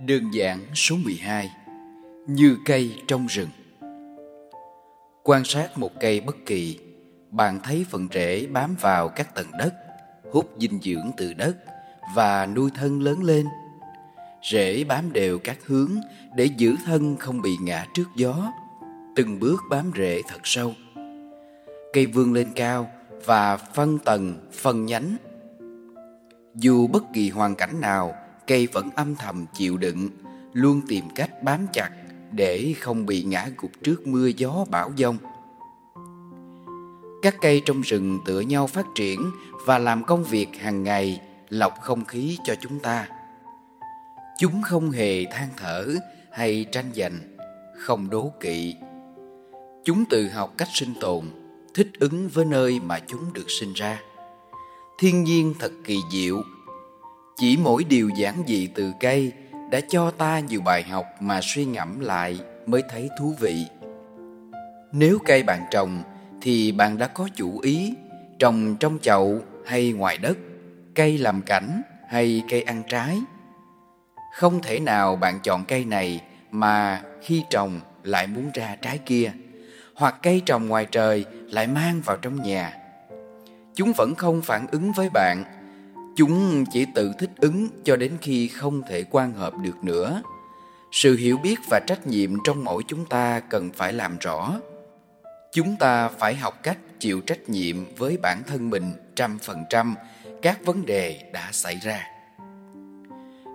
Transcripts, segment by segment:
Đơn giản số 12 Như cây trong rừng. Quan sát một cây bất kỳ Bạn thấy phần rễ bám vào các tầng đất Hút dinh dưỡng từ đất Và nuôi thân lớn lên. Rễ bám đều các hướng Để giữ thân không bị ngã trước gió Từng bước bám rễ thật sâu. Cây vươn lên cao Và phân tầng, phân nhánh. Dù bất kỳ hoàn cảnh nào cây vẫn âm thầm chịu đựng, luôn tìm cách bám chặt để không bị ngã gục trước mưa gió bão giông. Các cây trong rừng tựa nhau phát triển và làm công việc hàng ngày lọc không khí cho chúng ta. Chúng không hề than thở hay tranh giành, không đố kỵ. Chúng tự học cách sinh tồn, thích ứng với nơi mà chúng được sinh ra. Thiên nhiên thật kỳ diệu chỉ mỗi điều giản dị từ cây đã cho ta nhiều bài học mà suy ngẫm lại mới thấy thú vị. Nếu cây bạn trồng thì bạn đã có chủ ý trồng trong chậu hay ngoài đất, cây làm cảnh hay cây ăn trái. Không thể nào bạn chọn cây này mà khi trồng lại muốn ra trái kia, hoặc cây trồng ngoài trời lại mang vào trong nhà. Chúng vẫn không phản ứng với bạn Chúng chỉ tự thích ứng cho đến khi không thể quan hợp được nữa. Sự hiểu biết và trách nhiệm trong mỗi chúng ta cần phải làm rõ. Chúng ta phải học cách chịu trách nhiệm với bản thân mình trăm phần trăm các vấn đề đã xảy ra.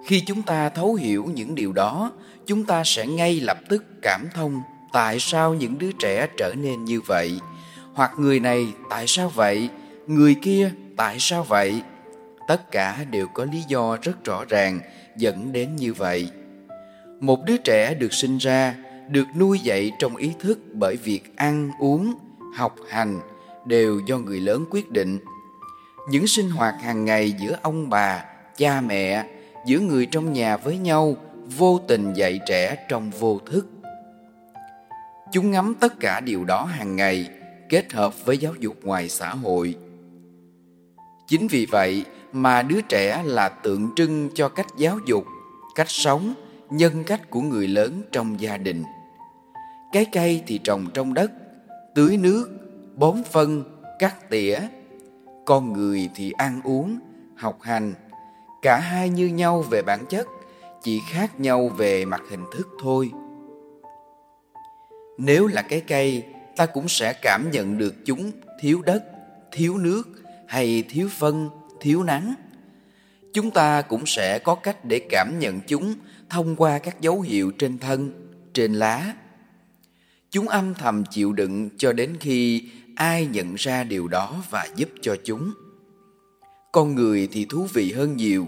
Khi chúng ta thấu hiểu những điều đó, chúng ta sẽ ngay lập tức cảm thông tại sao những đứa trẻ trở nên như vậy, hoặc người này tại sao vậy, người kia tại sao vậy tất cả đều có lý do rất rõ ràng, dẫn đến như vậy. Một đứa trẻ được sinh ra, được nuôi dạy trong ý thức bởi việc ăn, uống, học hành đều do người lớn quyết định. Những sinh hoạt hàng ngày giữa ông bà, cha mẹ, giữa người trong nhà với nhau vô tình dạy trẻ trong vô thức. Chúng ngắm tất cả điều đó hàng ngày, kết hợp với giáo dục ngoài xã hội. Chính vì vậy mà đứa trẻ là tượng trưng cho cách giáo dục, cách sống, nhân cách của người lớn trong gia đình. Cái cây thì trồng trong đất, tưới nước, bón phân, cắt tỉa. Con người thì ăn uống, học hành. Cả hai như nhau về bản chất, chỉ khác nhau về mặt hình thức thôi. Nếu là cái cây, ta cũng sẽ cảm nhận được chúng thiếu đất, thiếu nước hay thiếu phân thiếu nắng. Chúng ta cũng sẽ có cách để cảm nhận chúng thông qua các dấu hiệu trên thân, trên lá. Chúng âm thầm chịu đựng cho đến khi ai nhận ra điều đó và giúp cho chúng. Con người thì thú vị hơn nhiều.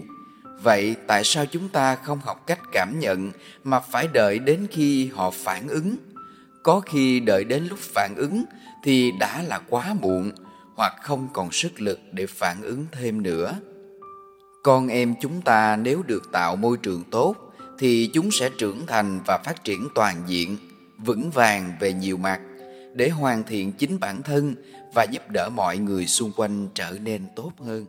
Vậy tại sao chúng ta không học cách cảm nhận mà phải đợi đến khi họ phản ứng? Có khi đợi đến lúc phản ứng thì đã là quá muộn hoặc không còn sức lực để phản ứng thêm nữa. Con em chúng ta nếu được tạo môi trường tốt, thì chúng sẽ trưởng thành và phát triển toàn diện, vững vàng về nhiều mặt, để hoàn thiện chính bản thân và giúp đỡ mọi người xung quanh trở nên tốt hơn.